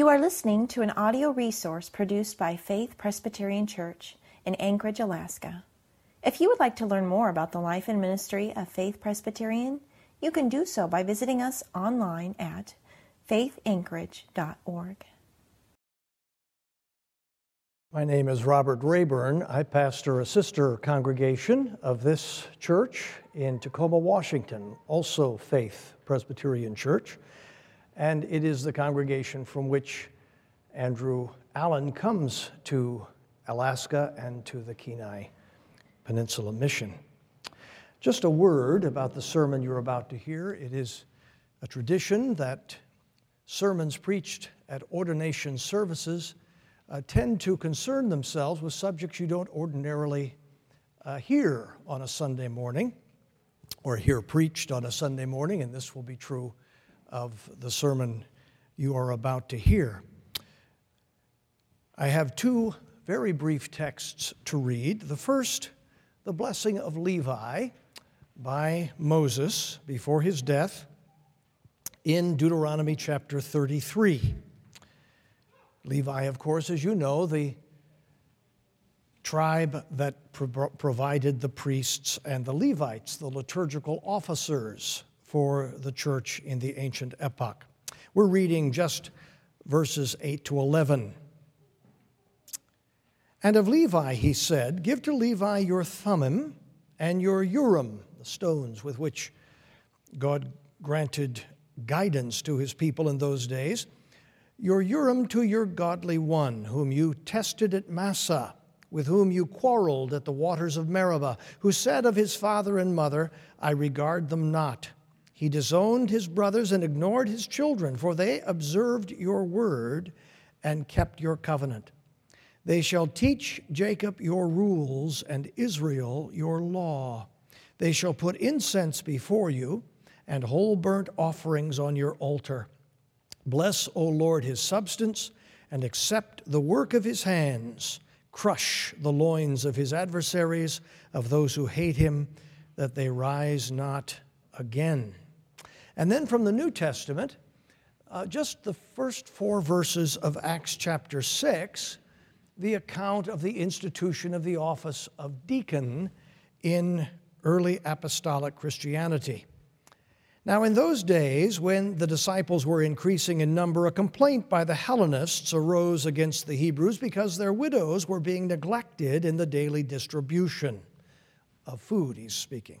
You are listening to an audio resource produced by Faith Presbyterian Church in Anchorage, Alaska. If you would like to learn more about the life and ministry of Faith Presbyterian, you can do so by visiting us online at faithanchorage.org. My name is Robert Rayburn. I pastor a sister congregation of this church in Tacoma, Washington, also Faith Presbyterian Church and it is the congregation from which Andrew Allen comes to Alaska and to the Kenai Peninsula Mission. Just a word about the sermon you're about to hear. It is a tradition that sermons preached at ordination services uh, tend to concern themselves with subjects you don't ordinarily uh, hear on a Sunday morning or hear preached on a Sunday morning, and this will be true of the sermon you are about to hear. I have two very brief texts to read. The first, the blessing of Levi by Moses before his death in Deuteronomy chapter 33. Levi, of course, as you know, the tribe that pro- provided the priests and the Levites, the liturgical officers for the church in the ancient epoch. We're reading just verses 8 to 11. And of Levi he said, Give to Levi your Thummim and your Urim, the stones with which God granted guidance to his people in those days, your Urim to your godly one, whom you tested at Massah, with whom you quarreled at the waters of Meribah, who said of his father and mother, I regard them not. He disowned his brothers and ignored his children, for they observed your word and kept your covenant. They shall teach Jacob your rules and Israel your law. They shall put incense before you and whole burnt offerings on your altar. Bless, O Lord, his substance and accept the work of his hands. Crush the loins of his adversaries, of those who hate him, that they rise not again. And then from the New Testament, uh, just the first four verses of Acts chapter 6, the account of the institution of the office of deacon in early apostolic Christianity. Now, in those days, when the disciples were increasing in number, a complaint by the Hellenists arose against the Hebrews because their widows were being neglected in the daily distribution of food, he's speaking.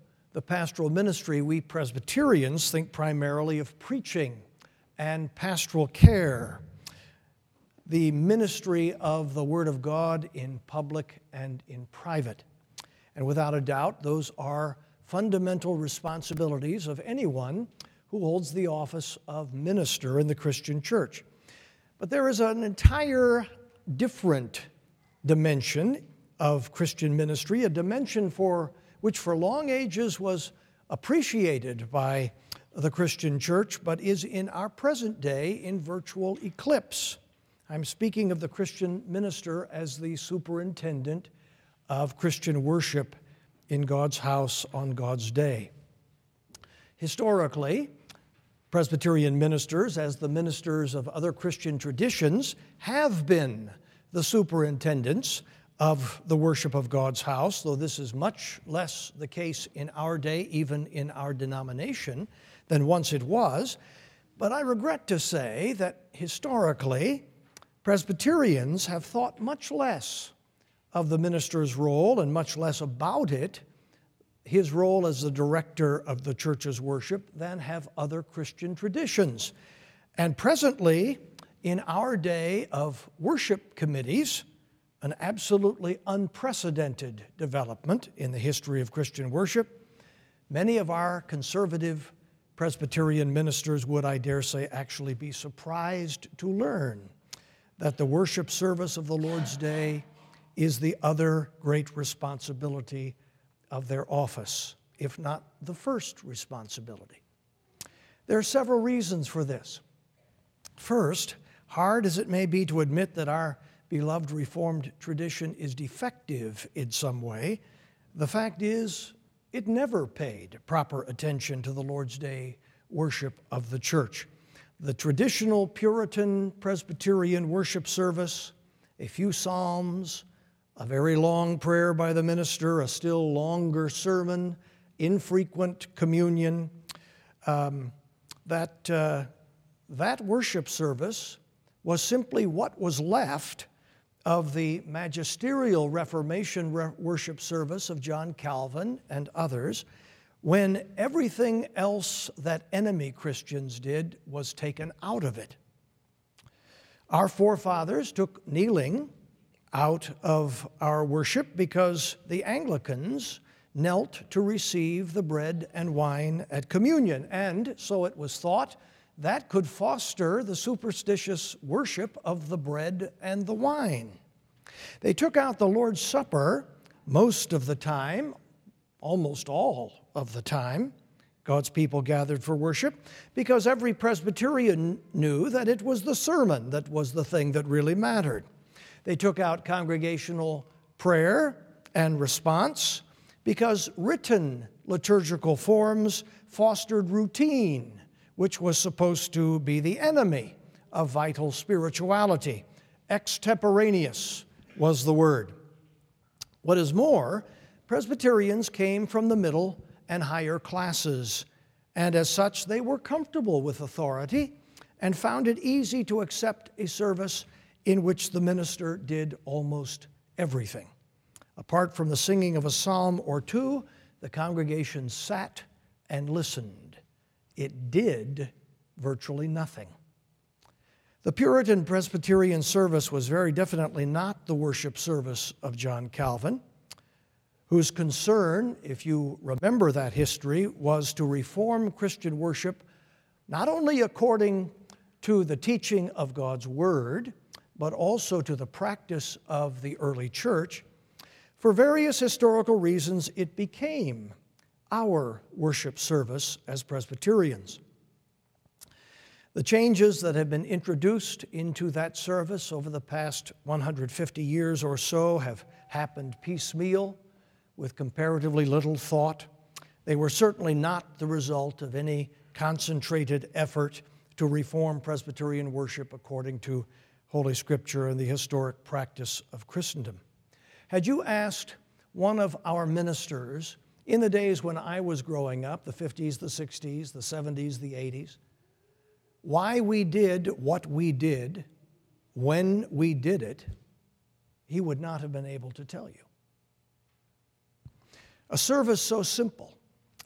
the pastoral ministry, we Presbyterians think primarily of preaching and pastoral care, the ministry of the Word of God in public and in private. And without a doubt, those are fundamental responsibilities of anyone who holds the office of minister in the Christian church. But there is an entire different dimension of Christian ministry, a dimension for which for long ages was appreciated by the Christian church, but is in our present day in virtual eclipse. I'm speaking of the Christian minister as the superintendent of Christian worship in God's house on God's day. Historically, Presbyterian ministers, as the ministers of other Christian traditions, have been the superintendents of the worship of God's house, though this is much less the case in our day, even in our denomination, than once it was. But I regret to say that historically, Presbyterians have thought much less of the minister's role and much less about it, his role as the director of the church's worship, than have other Christian traditions. And presently, in our day of worship committees, an absolutely unprecedented development in the history of Christian worship. Many of our conservative Presbyterian ministers would, I dare say, actually be surprised to learn that the worship service of the Lord's Day is the other great responsibility of their office, if not the first responsibility. There are several reasons for this. First, hard as it may be to admit that our beloved Reformed tradition is defective in some way, the fact is it never paid proper attention to the Lord's Day worship of the church. The traditional Puritan Presbyterian worship service, a few psalms, a very long prayer by the minister, a still longer sermon, infrequent communion, um, that, uh, that worship service was simply what was left of the magisterial Reformation re- worship service of John Calvin and others when everything else that enemy Christians did was taken out of it. Our forefathers took kneeling out of our worship because the Anglicans knelt to receive the bread and wine at communion, and so it was thought that could foster the superstitious worship of the bread and the wine. They took out the Lord's Supper most of the time, almost all of the time. God's people gathered for worship because every Presbyterian knew that it was the sermon that was the thing that really mattered. They took out congregational prayer and response because written liturgical forms fostered routine, which was supposed to be the enemy of vital spirituality. Extemporaneous was the word. What is more, Presbyterians came from the middle and higher classes, and as such, they were comfortable with authority and found it easy to accept a service in which the minister did almost everything. Apart from the singing of a psalm or two, the congregation sat and listened. It did virtually nothing. The Puritan Presbyterian service was very definitely not the worship service of John Calvin, whose concern, if you remember that history, was to reform Christian worship not only according to the teaching of God's Word, but also to the practice of the early church, for various historical reasons, it became our worship service as Presbyterians. The changes that have been introduced into that service over the past 150 years or so have happened piecemeal with comparatively little thought. They were certainly not the result of any concentrated effort to reform Presbyterian worship according to Holy Scripture and the historic practice of Christendom. Had you asked one of our ministers in the days when I was growing up, the 50s, the 60s, the 70s, the 80s, why we did what we did when we did it, he would not have been able to tell you. A service so simple,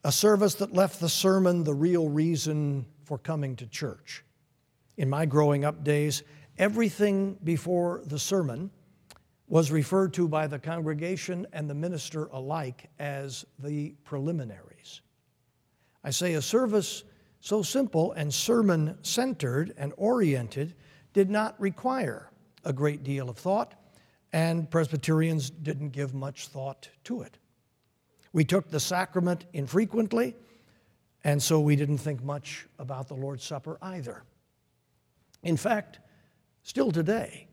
a service that left the sermon the real reason for coming to church. In my growing up days, Everything before the sermon was referred to by the congregation and the minister alike as the preliminaries. I say a service so simple and sermon centered and oriented did not require a great deal of thought, and Presbyterians didn't give much thought to it. We took the sacrament infrequently, and so we didn't think much about the Lord's Supper either. In fact, Still today,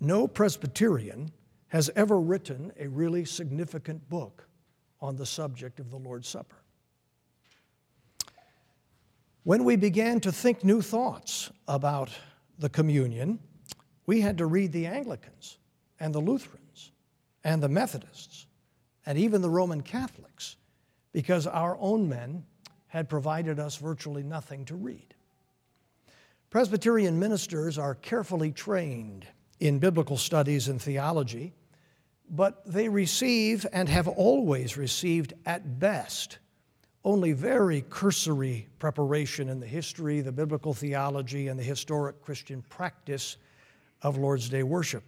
no Presbyterian has ever written a really significant book on the subject of the Lord's Supper. When we began to think new thoughts about the communion, we had to read the Anglicans and the Lutherans and the Methodists and even the Roman Catholics because our own men had provided us virtually nothing to read. Presbyterian ministers are carefully trained in biblical studies and theology, but they receive and have always received, at best, only very cursory preparation in the history, the biblical theology, and the historic Christian practice of Lord's Day worship.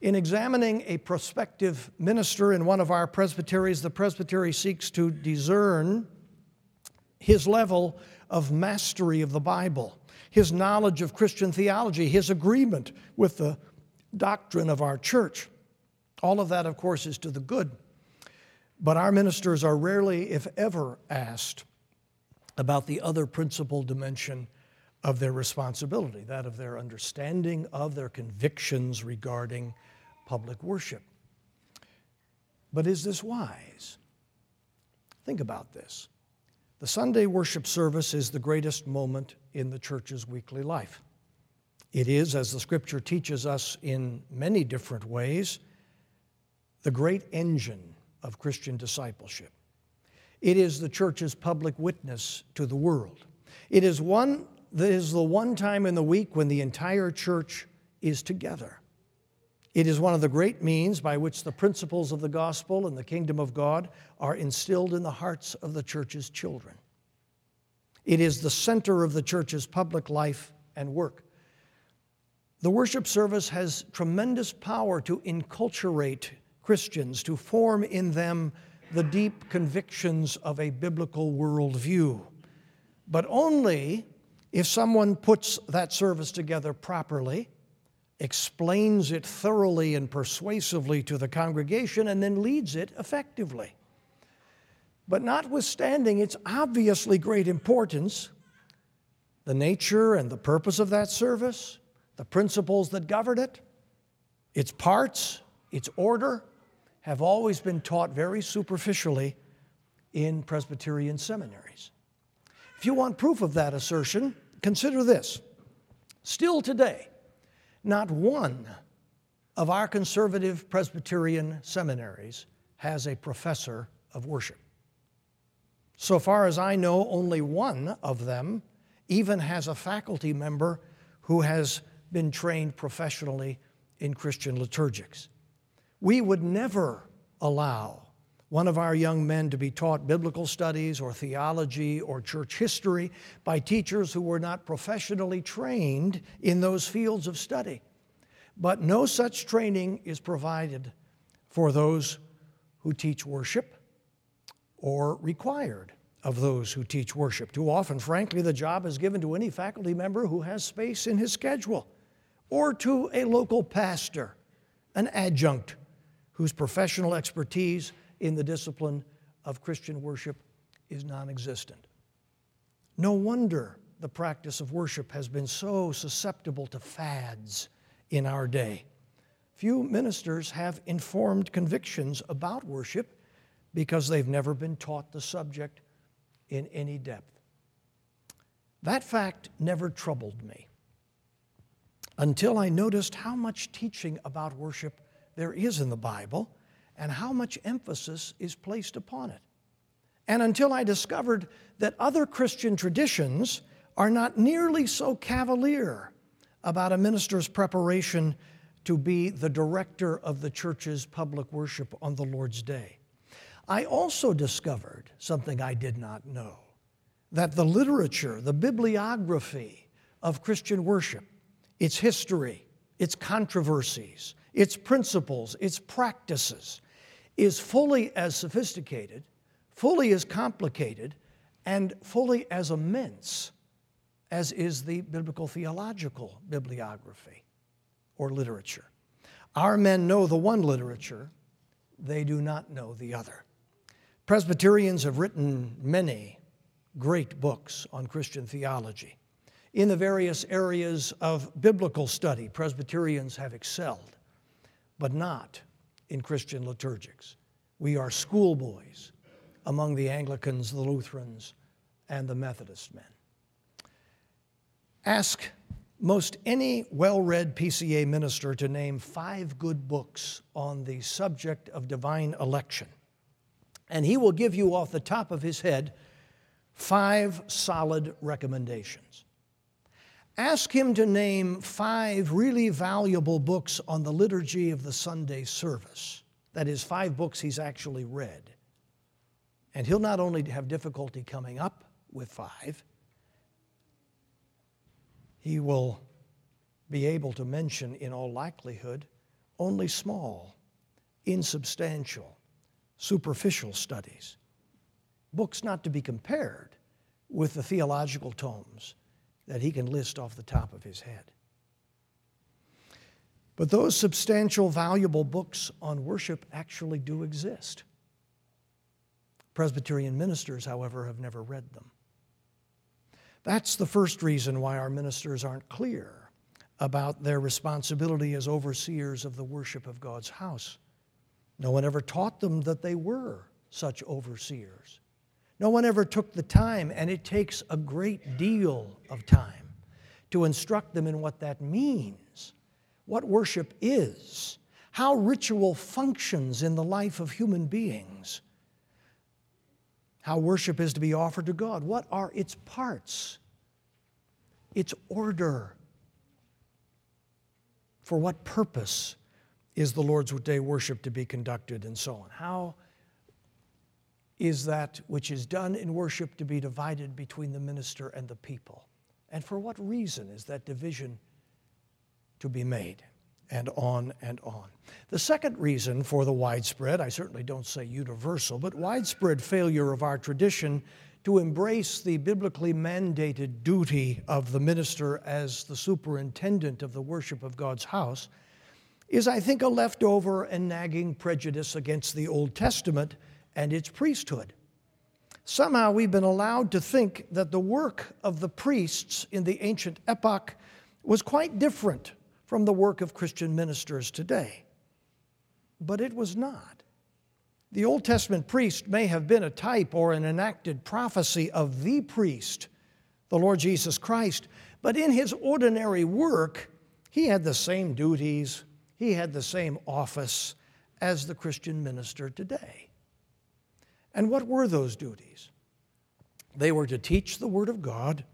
In examining a prospective minister in one of our presbyteries, the presbytery seeks to discern his level of mastery of the Bible his knowledge of Christian theology, his agreement with the doctrine of our church. All of that, of course, is to the good. But our ministers are rarely, if ever, asked about the other principal dimension of their responsibility, that of their understanding of their convictions regarding public worship. But is this wise? Think about this. The Sunday worship service is the greatest moment in the church's weekly life. It is, as the scripture teaches us in many different ways, the great engine of Christian discipleship. It is the church's public witness to the world. It is one that is the one time in the week when the entire church is together. It is one of the great means by which the principles of the gospel and the kingdom of God are instilled in the hearts of the church's children. It is the center of the church's public life and work. The worship service has tremendous power to enculturate Christians, to form in them the deep convictions of a biblical worldview, but only if someone puts that service together properly explains it thoroughly and persuasively to the congregation, and then leads it effectively. But notwithstanding its obviously great importance, the nature and the purpose of that service, the principles that govern it, its parts, its order, have always been taught very superficially in Presbyterian seminaries. If you want proof of that assertion, consider this. Still today, not one of our conservative Presbyterian seminaries has a professor of worship. So far as I know, only one of them even has a faculty member who has been trained professionally in Christian liturgics. We would never allow one of our young men to be taught biblical studies or theology or church history by teachers who were not professionally trained in those fields of study. But no such training is provided for those who teach worship or required of those who teach worship. Too often, frankly, the job is given to any faculty member who has space in his schedule or to a local pastor, an adjunct whose professional expertise in the discipline of Christian worship is non existent. No wonder the practice of worship has been so susceptible to fads in our day. Few ministers have informed convictions about worship because they've never been taught the subject in any depth. That fact never troubled me until I noticed how much teaching about worship there is in the Bible and how much emphasis is placed upon it. And until I discovered that other Christian traditions are not nearly so cavalier about a minister's preparation to be the director of the church's public worship on the Lord's Day. I also discovered something I did not know that the literature, the bibliography of Christian worship, its history, its controversies, its principles, its practices, is fully as sophisticated, fully as complicated, and fully as immense as is the biblical theological bibliography or literature. Our men know the one literature, they do not know the other. Presbyterians have written many great books on Christian theology. In the various areas of biblical study, Presbyterians have excelled, but not in Christian liturgics. We are schoolboys among the Anglicans, the Lutherans, and the Methodist men. Ask most any well read PCA minister to name five good books on the subject of divine election, and he will give you off the top of his head five solid recommendations. Ask him to name five really valuable books on the liturgy of the Sunday service. That is, five books he's actually read. And he'll not only have difficulty coming up with five, he will be able to mention, in all likelihood, only small, insubstantial, superficial studies. Books not to be compared with the theological tomes that he can list off the top of his head. But those substantial, valuable books on worship actually do exist. Presbyterian ministers, however, have never read them. That's the first reason why our ministers aren't clear about their responsibility as overseers of the worship of God's house. No one ever taught them that they were such overseers. No one ever took the time, and it takes a great deal of time to instruct them in what that means, what worship is, how ritual functions in the life of human beings, how worship is to be offered to God, what are its parts, its order, for what purpose is the Lord's Day worship to be conducted, and so on. How is that which is done in worship to be divided between the minister and the people? And for what reason is that division to be made? And on and on. The second reason for the widespread, I certainly don't say universal, but widespread failure of our tradition to embrace the biblically mandated duty of the minister as the superintendent of the worship of God's house is, I think, a leftover and nagging prejudice against the Old Testament and its priesthood. Somehow we've been allowed to think that the work of the priests in the ancient epoch was quite different from the work of Christian ministers today. But it was not. The Old Testament priest may have been a type or an enacted prophecy of the priest, the Lord Jesus Christ, but in his ordinary work, he had the same duties, he had the same office as the Christian minister today. And what were those duties? They were to teach the Word of God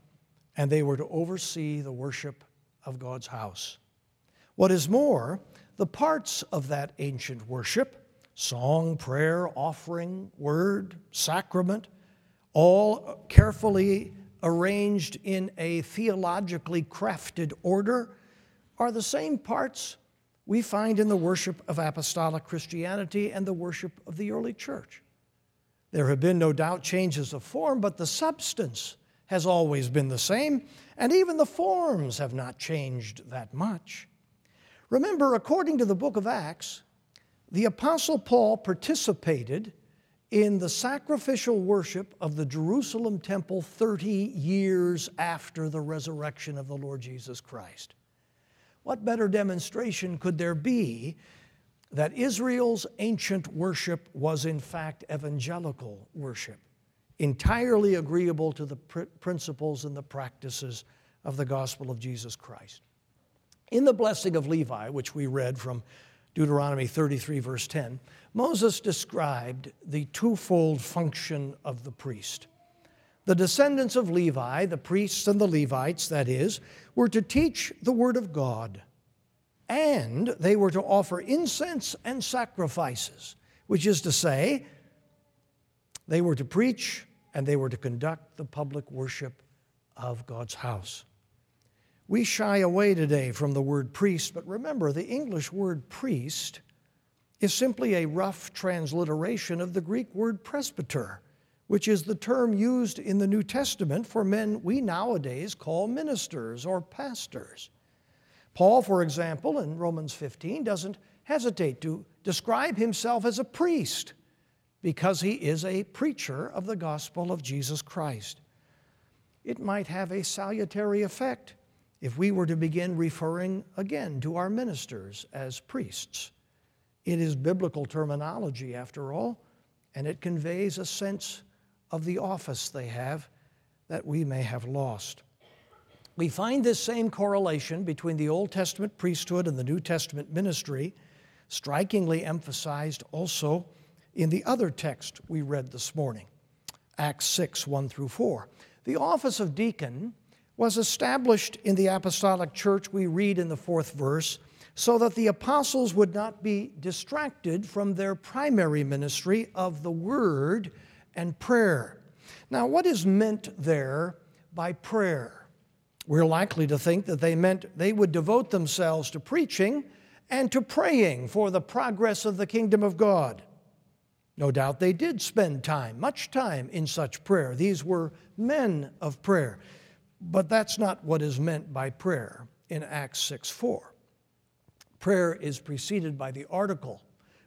and they were to oversee the worship of God's house. What is more, the parts of that ancient worship song, prayer, offering, word, sacrament all carefully arranged in a theologically crafted order are the same parts we find in the worship of apostolic Christianity and the worship of the early church. There have been no doubt changes of form, but the substance has always been the same, and even the forms have not changed that much. Remember, according to the book of Acts, the Apostle Paul participated in the sacrificial worship of the Jerusalem temple 30 years after the resurrection of the Lord Jesus Christ. What better demonstration could there be that Israel's ancient worship was in fact evangelical worship, entirely agreeable to the pr- principles and the practices of the gospel of Jesus Christ. In the blessing of Levi, which we read from Deuteronomy 33, verse 10, Moses described the twofold function of the priest. The descendants of Levi, the priests and the Levites, that is, were to teach the word of God and they were to offer incense and sacrifices, which is to say, they were to preach and they were to conduct the public worship of God's house. We shy away today from the word priest, but remember the English word priest is simply a rough transliteration of the Greek word presbyter, which is the term used in the New Testament for men we nowadays call ministers or pastors. Paul, for example, in Romans 15, doesn't hesitate to describe himself as a priest because he is a preacher of the gospel of Jesus Christ. It might have a salutary effect if we were to begin referring again to our ministers as priests. It is biblical terminology, after all, and it conveys a sense of the office they have that we may have lost. We find this same correlation between the Old Testament priesthood and the New Testament ministry strikingly emphasized also in the other text we read this morning, Acts 6 1 through 4. The office of deacon was established in the apostolic church, we read in the fourth verse, so that the apostles would not be distracted from their primary ministry of the word and prayer. Now, what is meant there by prayer? We're likely to think that they meant they would devote themselves to preaching and to praying for the progress of the kingdom of God. No doubt they did spend time, much time, in such prayer. These were men of prayer. But that's not what is meant by prayer in Acts 6 4. Prayer is preceded by the article.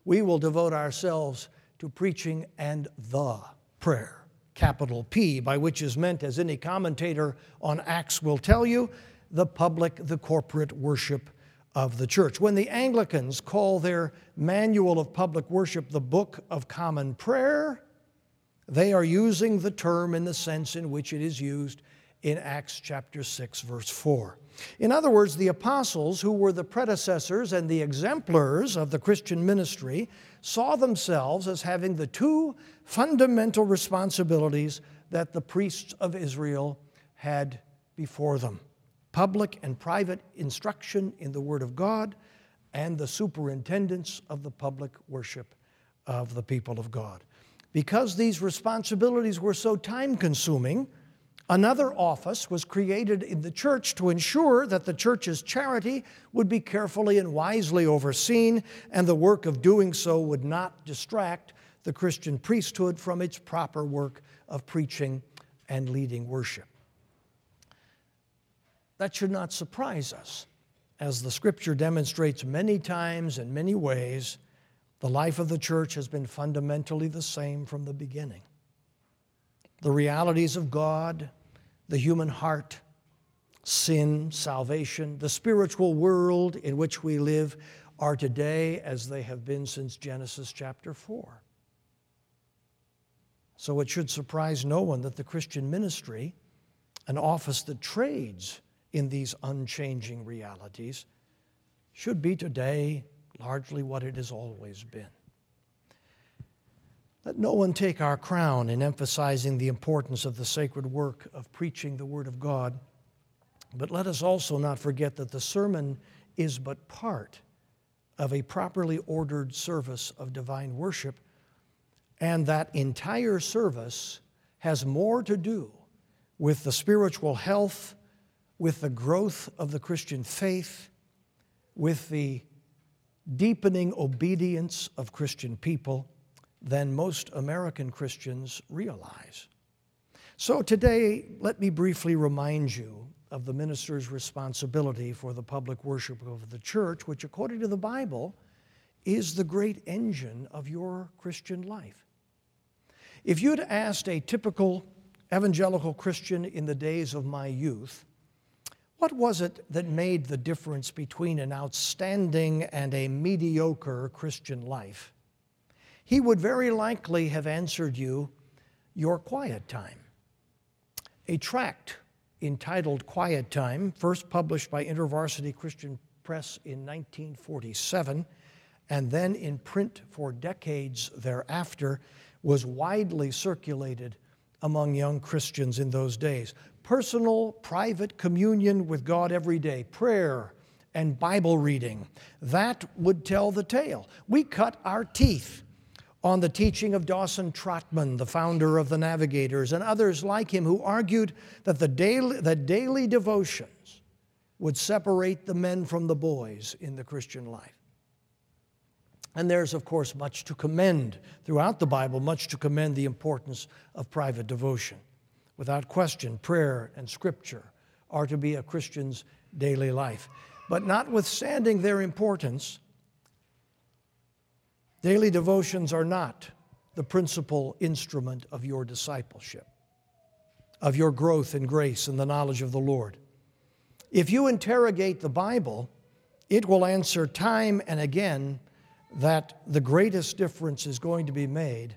We will devote ourselves to preaching and the prayer, capital P, by which is meant, as any commentator on Acts will tell you, the public, the corporate worship of the church. When the Anglicans call their manual of public worship the Book of Common Prayer, they are using the term in the sense in which it is used in Acts chapter 6, verse 4. In other words, the apostles, who were the predecessors and the exemplars of the Christian ministry, saw themselves as having the two fundamental responsibilities that the priests of Israel had before them public and private instruction in the Word of God, and the superintendence of the public worship of the people of God. Because these responsibilities were so time consuming, another office was created in the church to ensure that the church's charity would be carefully and wisely overseen, and the work of doing so would not distract the Christian priesthood from its proper work of preaching and leading worship. That should not surprise us. As the scripture demonstrates many times in many ways, the life of the church has been fundamentally the same from the beginning. The realities of God, the human heart, sin, salvation, the spiritual world in which we live are today as they have been since Genesis chapter 4. So it should surprise no one that the Christian ministry, an office that trades in these unchanging realities should be today largely what it has always been. Let no one take our crown in emphasizing the importance of the sacred work of preaching the Word of God, but let us also not forget that the sermon is but part of a properly ordered service of divine worship, and that entire service has more to do with the spiritual health with the growth of the Christian faith, with the deepening obedience of Christian people than most American Christians realize. So today, let me briefly remind you of the minister's responsibility for the public worship of the church, which, according to the Bible, is the great engine of your Christian life. If you'd asked a typical evangelical Christian in the days of my youth, what was it that made the difference between an outstanding and a mediocre Christian life? He would very likely have answered you, Your quiet time. A tract entitled Quiet Time, first published by InterVarsity Christian Press in 1947, and then in print for decades thereafter, was widely circulated among young Christians in those days personal, private communion with God every day, prayer and Bible reading. That would tell the tale. We cut our teeth on the teaching of Dawson Trotman, the founder of the Navigators, and others like him who argued that the daily, daily devotions would separate the men from the boys in the Christian life. And there's, of course, much to commend throughout the Bible, much to commend the importance of private devotion. Without question, prayer and scripture are to be a Christian's daily life. But notwithstanding their importance, daily devotions are not the principal instrument of your discipleship, of your growth in grace and the knowledge of the Lord. If you interrogate the Bible, it will answer time and again that the greatest difference is going to be made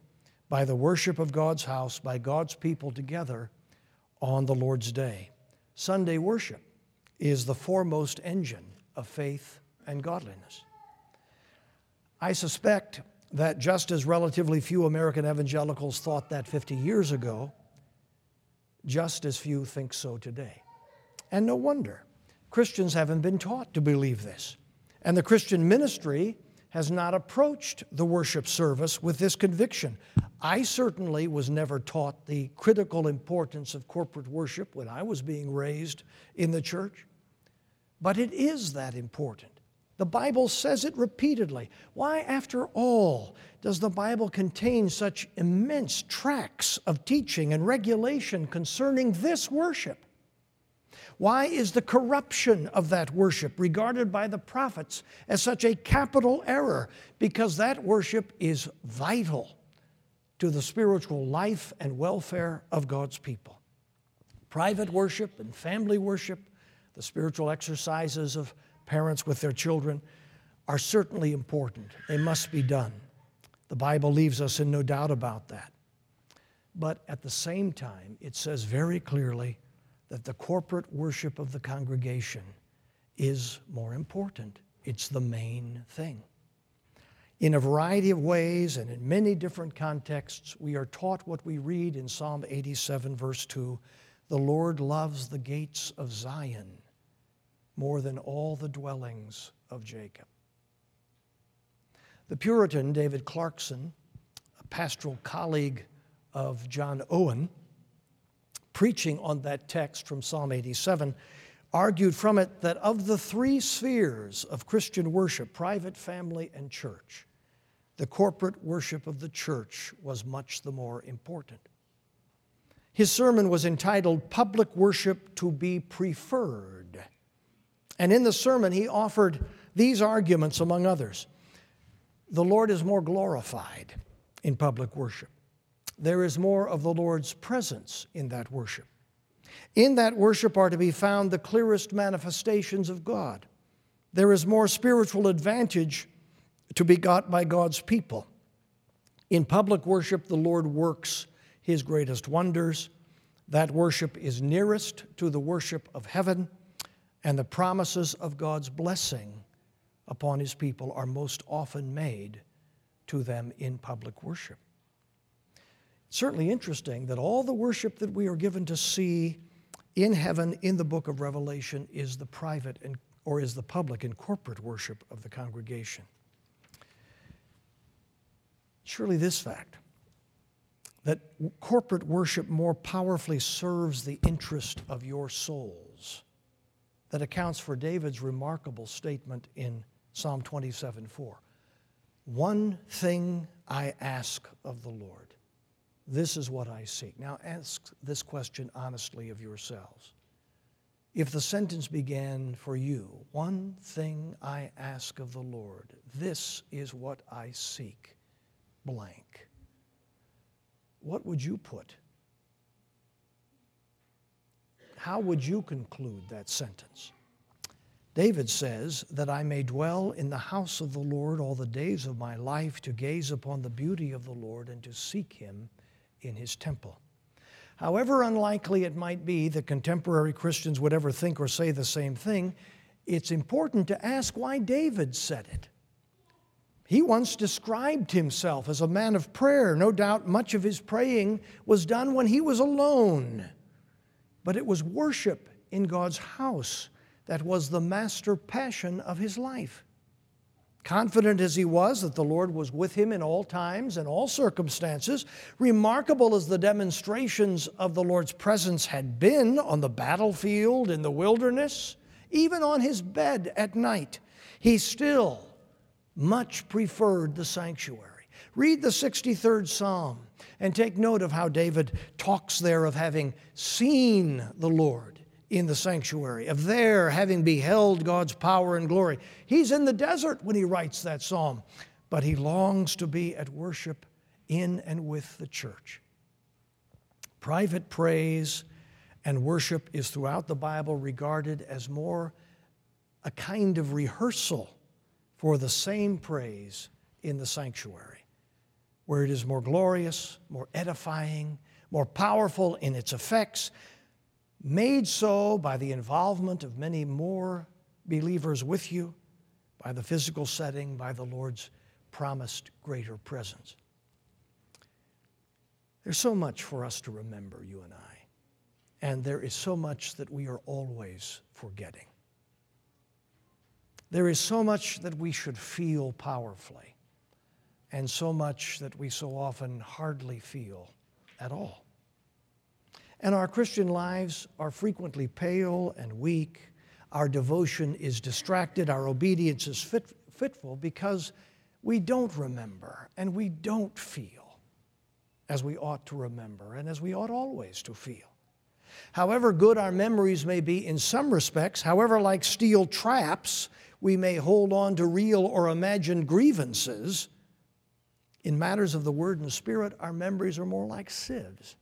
by the worship of God's house, by God's people together on the Lord's day. Sunday worship is the foremost engine of faith and godliness. I suspect that just as relatively few American evangelicals thought that 50 years ago, just as few think so today. And no wonder. Christians haven't been taught to believe this. And the Christian ministry has not approached the worship service with this conviction. I certainly was never taught the critical importance of corporate worship when I was being raised in the church, but it is that important. The Bible says it repeatedly. Why, after all, does the Bible contain such immense tracts of teaching and regulation concerning this worship? Why is the corruption of that worship regarded by the prophets as such a capital error? Because that worship is vital to the spiritual life and welfare of God's people. Private worship and family worship, the spiritual exercises of parents with their children, are certainly important. They must be done. The Bible leaves us in no doubt about that. But at the same time, it says very clearly that the corporate worship of the congregation is more important. It's the main thing. In a variety of ways and in many different contexts, we are taught what we read in Psalm 87, verse 2 The Lord loves the gates of Zion more than all the dwellings of Jacob. The Puritan David Clarkson, a pastoral colleague of John Owen, preaching on that text from Psalm 87, argued from it that of the three spheres of Christian worship private, family, and church the corporate worship of the church was much the more important. His sermon was entitled Public Worship to be Preferred. And in the sermon, he offered these arguments, among others. The Lord is more glorified in public worship there is more of the Lord's presence in that worship. In that worship are to be found the clearest manifestations of God. There is more spiritual advantage to be got by God's people. In public worship, the Lord works his greatest wonders. That worship is nearest to the worship of heaven, and the promises of God's blessing upon his people are most often made to them in public worship It's certainly interesting that all the worship that we are given to see in heaven in the book of Revelation is the private and, or is the public and corporate worship of the congregation. Surely, this fact that corporate worship more powerfully serves the interest of your souls that accounts for David's remarkable statement in Psalm 27 4. One thing I ask of the Lord this is what I seek. Now ask this question honestly of yourselves. If the sentence began for you, one thing I ask of the Lord, this is what I seek, blank, what would you put? How would you conclude that sentence? David says, That I may dwell in the house of the Lord all the days of my life, to gaze upon the beauty of the Lord and to seek him in his temple. However unlikely it might be that contemporary Christians would ever think or say the same thing, it's important to ask why David said it. He once described himself as a man of prayer. No doubt much of his praying was done when he was alone. But it was worship in God's house that was the master passion of his life. Confident as he was that the Lord was with him in all times and all circumstances, remarkable as the demonstrations of the Lord's presence had been on the battlefield, in the wilderness, even on his bed at night, he still much preferred the sanctuary. Read the 63rd Psalm and take note of how David talks there of having seen the Lord in the sanctuary, of there having beheld God's power and glory. He's in the desert when he writes that psalm, but he longs to be at worship in and with the church. Private praise and worship is throughout the Bible regarded as more a kind of rehearsal for the same praise in the sanctuary, where it is more glorious, more edifying, more powerful in its effects, made so by the involvement of many more believers with you, by the physical setting, by the Lord's promised greater presence. There's so much for us to remember, you and I, and there is so much that we are always forgetting. There is so much that we should feel powerfully, and so much that we so often hardly feel at all. And our Christian lives are frequently pale and weak. Our devotion is distracted. Our obedience is fit, fitful because we don't remember and we don't feel as we ought to remember and as we ought always to feel. However good our memories may be in some respects, however like steel traps we may hold on to real or imagined grievances, in matters of the word and spirit, our memories are more like sieves.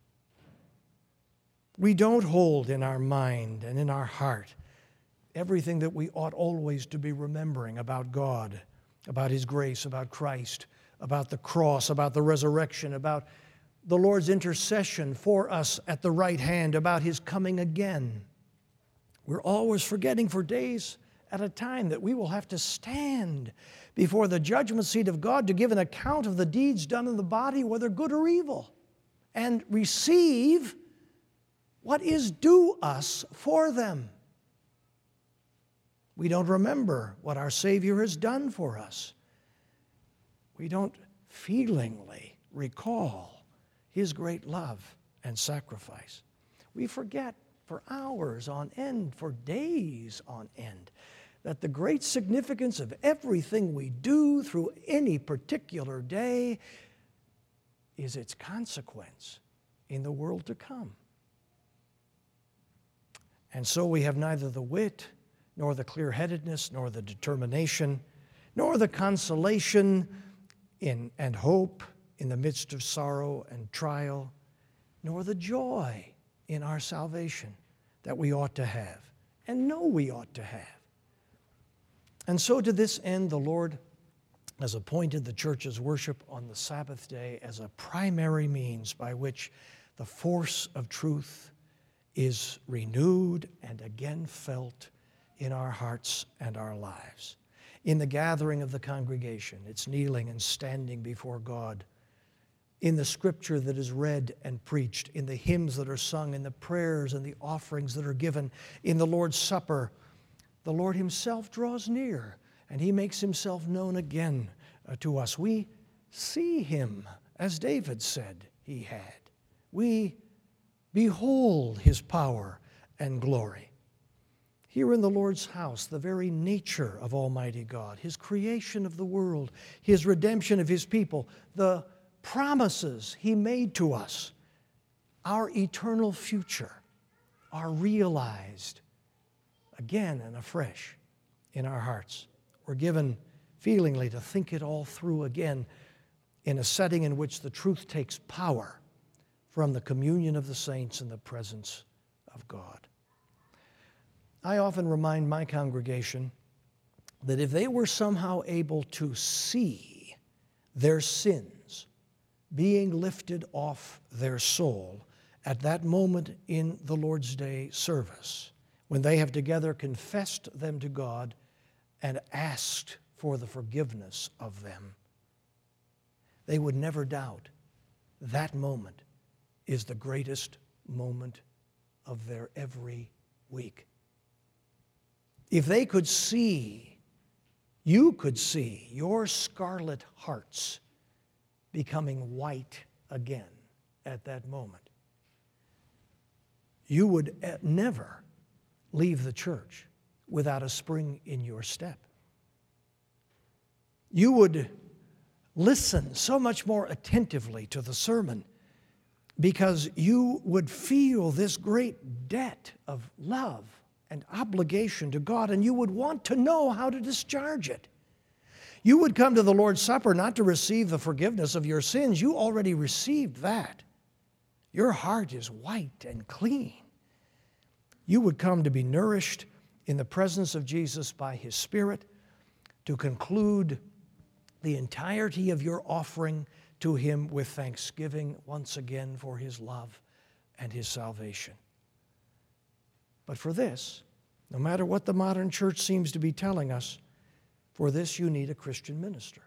We don't hold in our mind and in our heart everything that we ought always to be remembering about God, about His grace, about Christ, about the cross, about the resurrection, about the Lord's intercession for us at the right hand, about His coming again. We're always forgetting for days at a time that we will have to stand before the judgment seat of God to give an account of the deeds done in the body, whether good or evil, and receive what is due us for them. We don't remember what our Savior has done for us. We don't feelingly recall His great love and sacrifice. We forget for hours on end, for days on end, that the great significance of everything we do through any particular day is its consequence in the world to come. And so we have neither the wit, nor the clear headedness, nor the determination, nor the consolation in, and hope in the midst of sorrow and trial, nor the joy in our salvation that we ought to have and know we ought to have. And so, to this end, the Lord has appointed the church's worship on the Sabbath day as a primary means by which the force of truth is renewed and again felt in our hearts and our lives. In the gathering of the congregation, it's kneeling and standing before God. In the scripture that is read and preached, in the hymns that are sung, in the prayers and the offerings that are given, in the Lord's Supper, the Lord Himself draws near and He makes Himself known again uh, to us. We see Him, as David said He had. We Behold his power and glory. Here in the Lord's house, the very nature of Almighty God, his creation of the world, his redemption of his people, the promises he made to us, our eternal future, are realized again and afresh in our hearts. We're given feelingly to think it all through again in a setting in which the truth takes power from the communion of the saints in the presence of God. I often remind my congregation that if they were somehow able to see their sins being lifted off their soul at that moment in the Lord's Day service, when they have together confessed them to God and asked for the forgiveness of them, they would never doubt that moment is the greatest moment of their every week. If they could see, you could see your scarlet hearts becoming white again at that moment, you would eh, never leave the church without a spring in your step. You would listen so much more attentively to the sermon because you would feel this great debt of love and obligation to God, and you would want to know how to discharge it. You would come to the Lord's Supper not to receive the forgiveness of your sins, you already received that. Your heart is white and clean. You would come to be nourished in the presence of Jesus by His Spirit, to conclude the entirety of your offering to Him with thanksgiving once again for His love and His salvation. But for this, no matter what the modern church seems to be telling us, for this you need a Christian minister,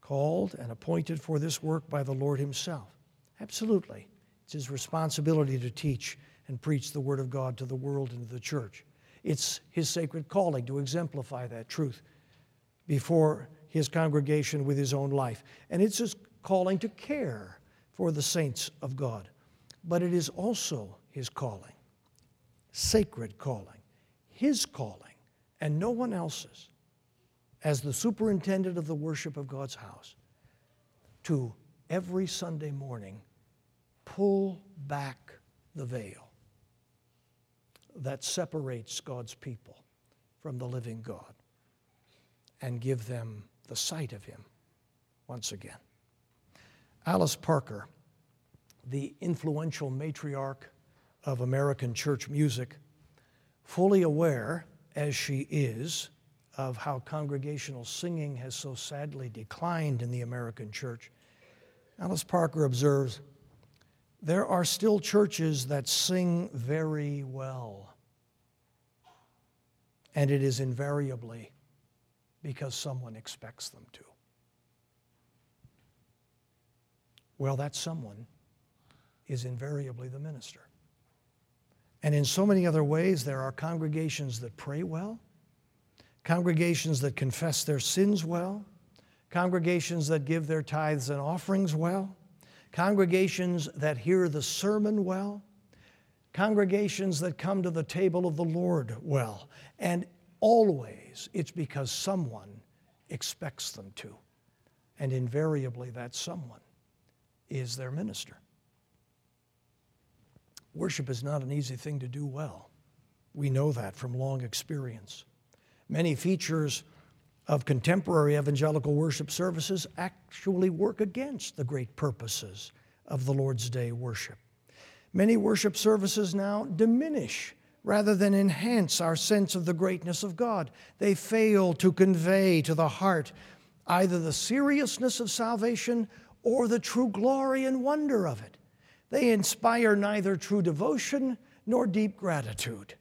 called and appointed for this work by the Lord Himself. Absolutely. It's His responsibility to teach and preach the Word of God to the world and to the church. It's His sacred calling to exemplify that truth before His congregation with His own life. And it's His calling to care for the saints of God, but it is also his calling, sacred calling, his calling, and no one else's, as the superintendent of the worship of God's house, to every Sunday morning pull back the veil that separates God's people from the living God and give them the sight of Him once again. Alice Parker, the influential matriarch of American church music, fully aware as she is of how congregational singing has so sadly declined in the American church, Alice Parker observes there are still churches that sing very well. And it is invariably because someone expects them to. Well, that someone is invariably the minister. And in so many other ways, there are congregations that pray well, congregations that confess their sins well, congregations that give their tithes and offerings well, congregations that hear the sermon well, congregations that come to the table of the Lord well. And always it's because someone expects them to. And invariably, that someone is their minister. Worship is not an easy thing to do well. We know that from long experience. Many features of contemporary evangelical worship services actually work against the great purposes of the Lord's Day worship. Many worship services now diminish rather than enhance our sense of the greatness of God. They fail to convey to the heart either the seriousness of salvation or the true glory and wonder of it. They inspire neither true devotion nor deep gratitude.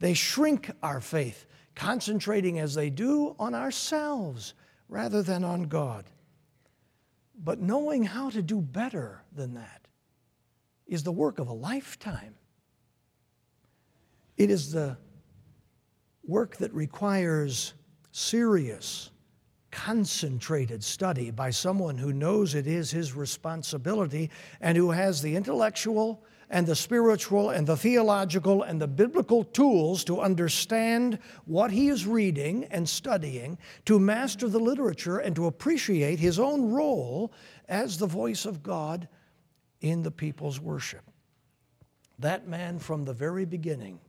They shrink our faith, concentrating as they do on ourselves rather than on God. But knowing how to do better than that is the work of a lifetime. It is the work that requires serious, concentrated study by someone who knows it is his responsibility and who has the intellectual and the spiritual and the theological and the biblical tools to understand what he is reading and studying, to master the literature, and to appreciate his own role as the voice of God in the people's worship. That man from the very beginning,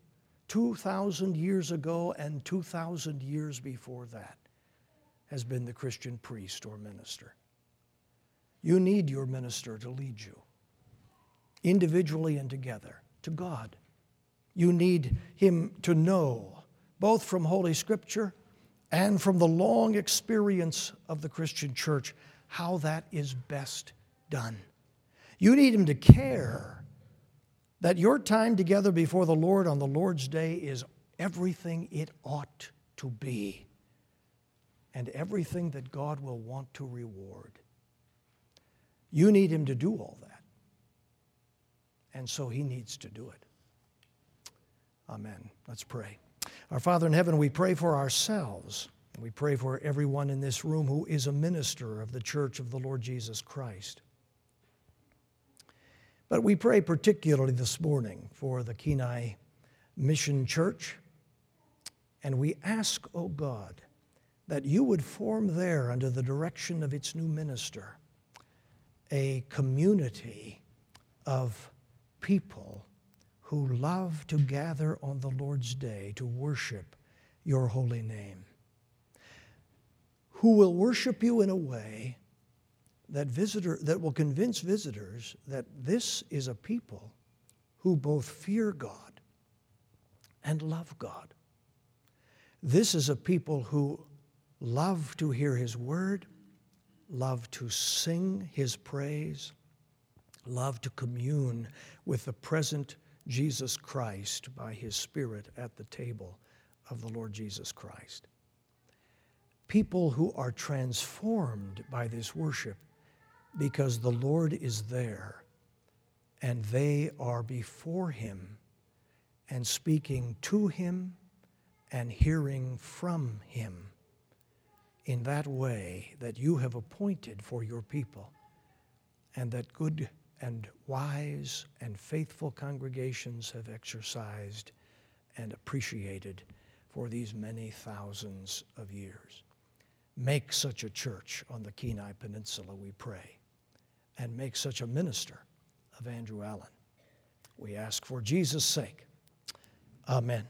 2,000 years ago and 2,000 years before that, has been the Christian priest or minister. You need your minister to lead you, individually and together, to God. You need him to know, both from Holy Scripture and from the long experience of the Christian church, how that is best done. You need him to care that your time together before the Lord on the Lord's day is everything it ought to be and everything that God will want to reward. You need Him to do all that. And so He needs to do it. Amen. Let's pray. Our Father in heaven, we pray for ourselves. And we pray for everyone in this room who is a minister of the church of the Lord Jesus Christ. But we pray particularly this morning for the Kenai Mission Church. And we ask, O oh God, that you would form there, under the direction of its new minister, a community of people who love to gather on the Lord's day to worship your holy name, who will worship you in a way that visitor that will convince visitors that this is a people who both fear God and love God. This is a people who love to hear His word, love to sing His praise, love to commune with the present Jesus Christ by His Spirit at the table of the Lord Jesus Christ. People who are transformed by this worship because the Lord is there and they are before Him and speaking to Him and hearing from Him in that way that you have appointed for your people, and that good and wise and faithful congregations have exercised and appreciated for these many thousands of years. Make such a church on the Kenai Peninsula, we pray, and make such a minister of Andrew Allen. We ask for Jesus' sake. Amen.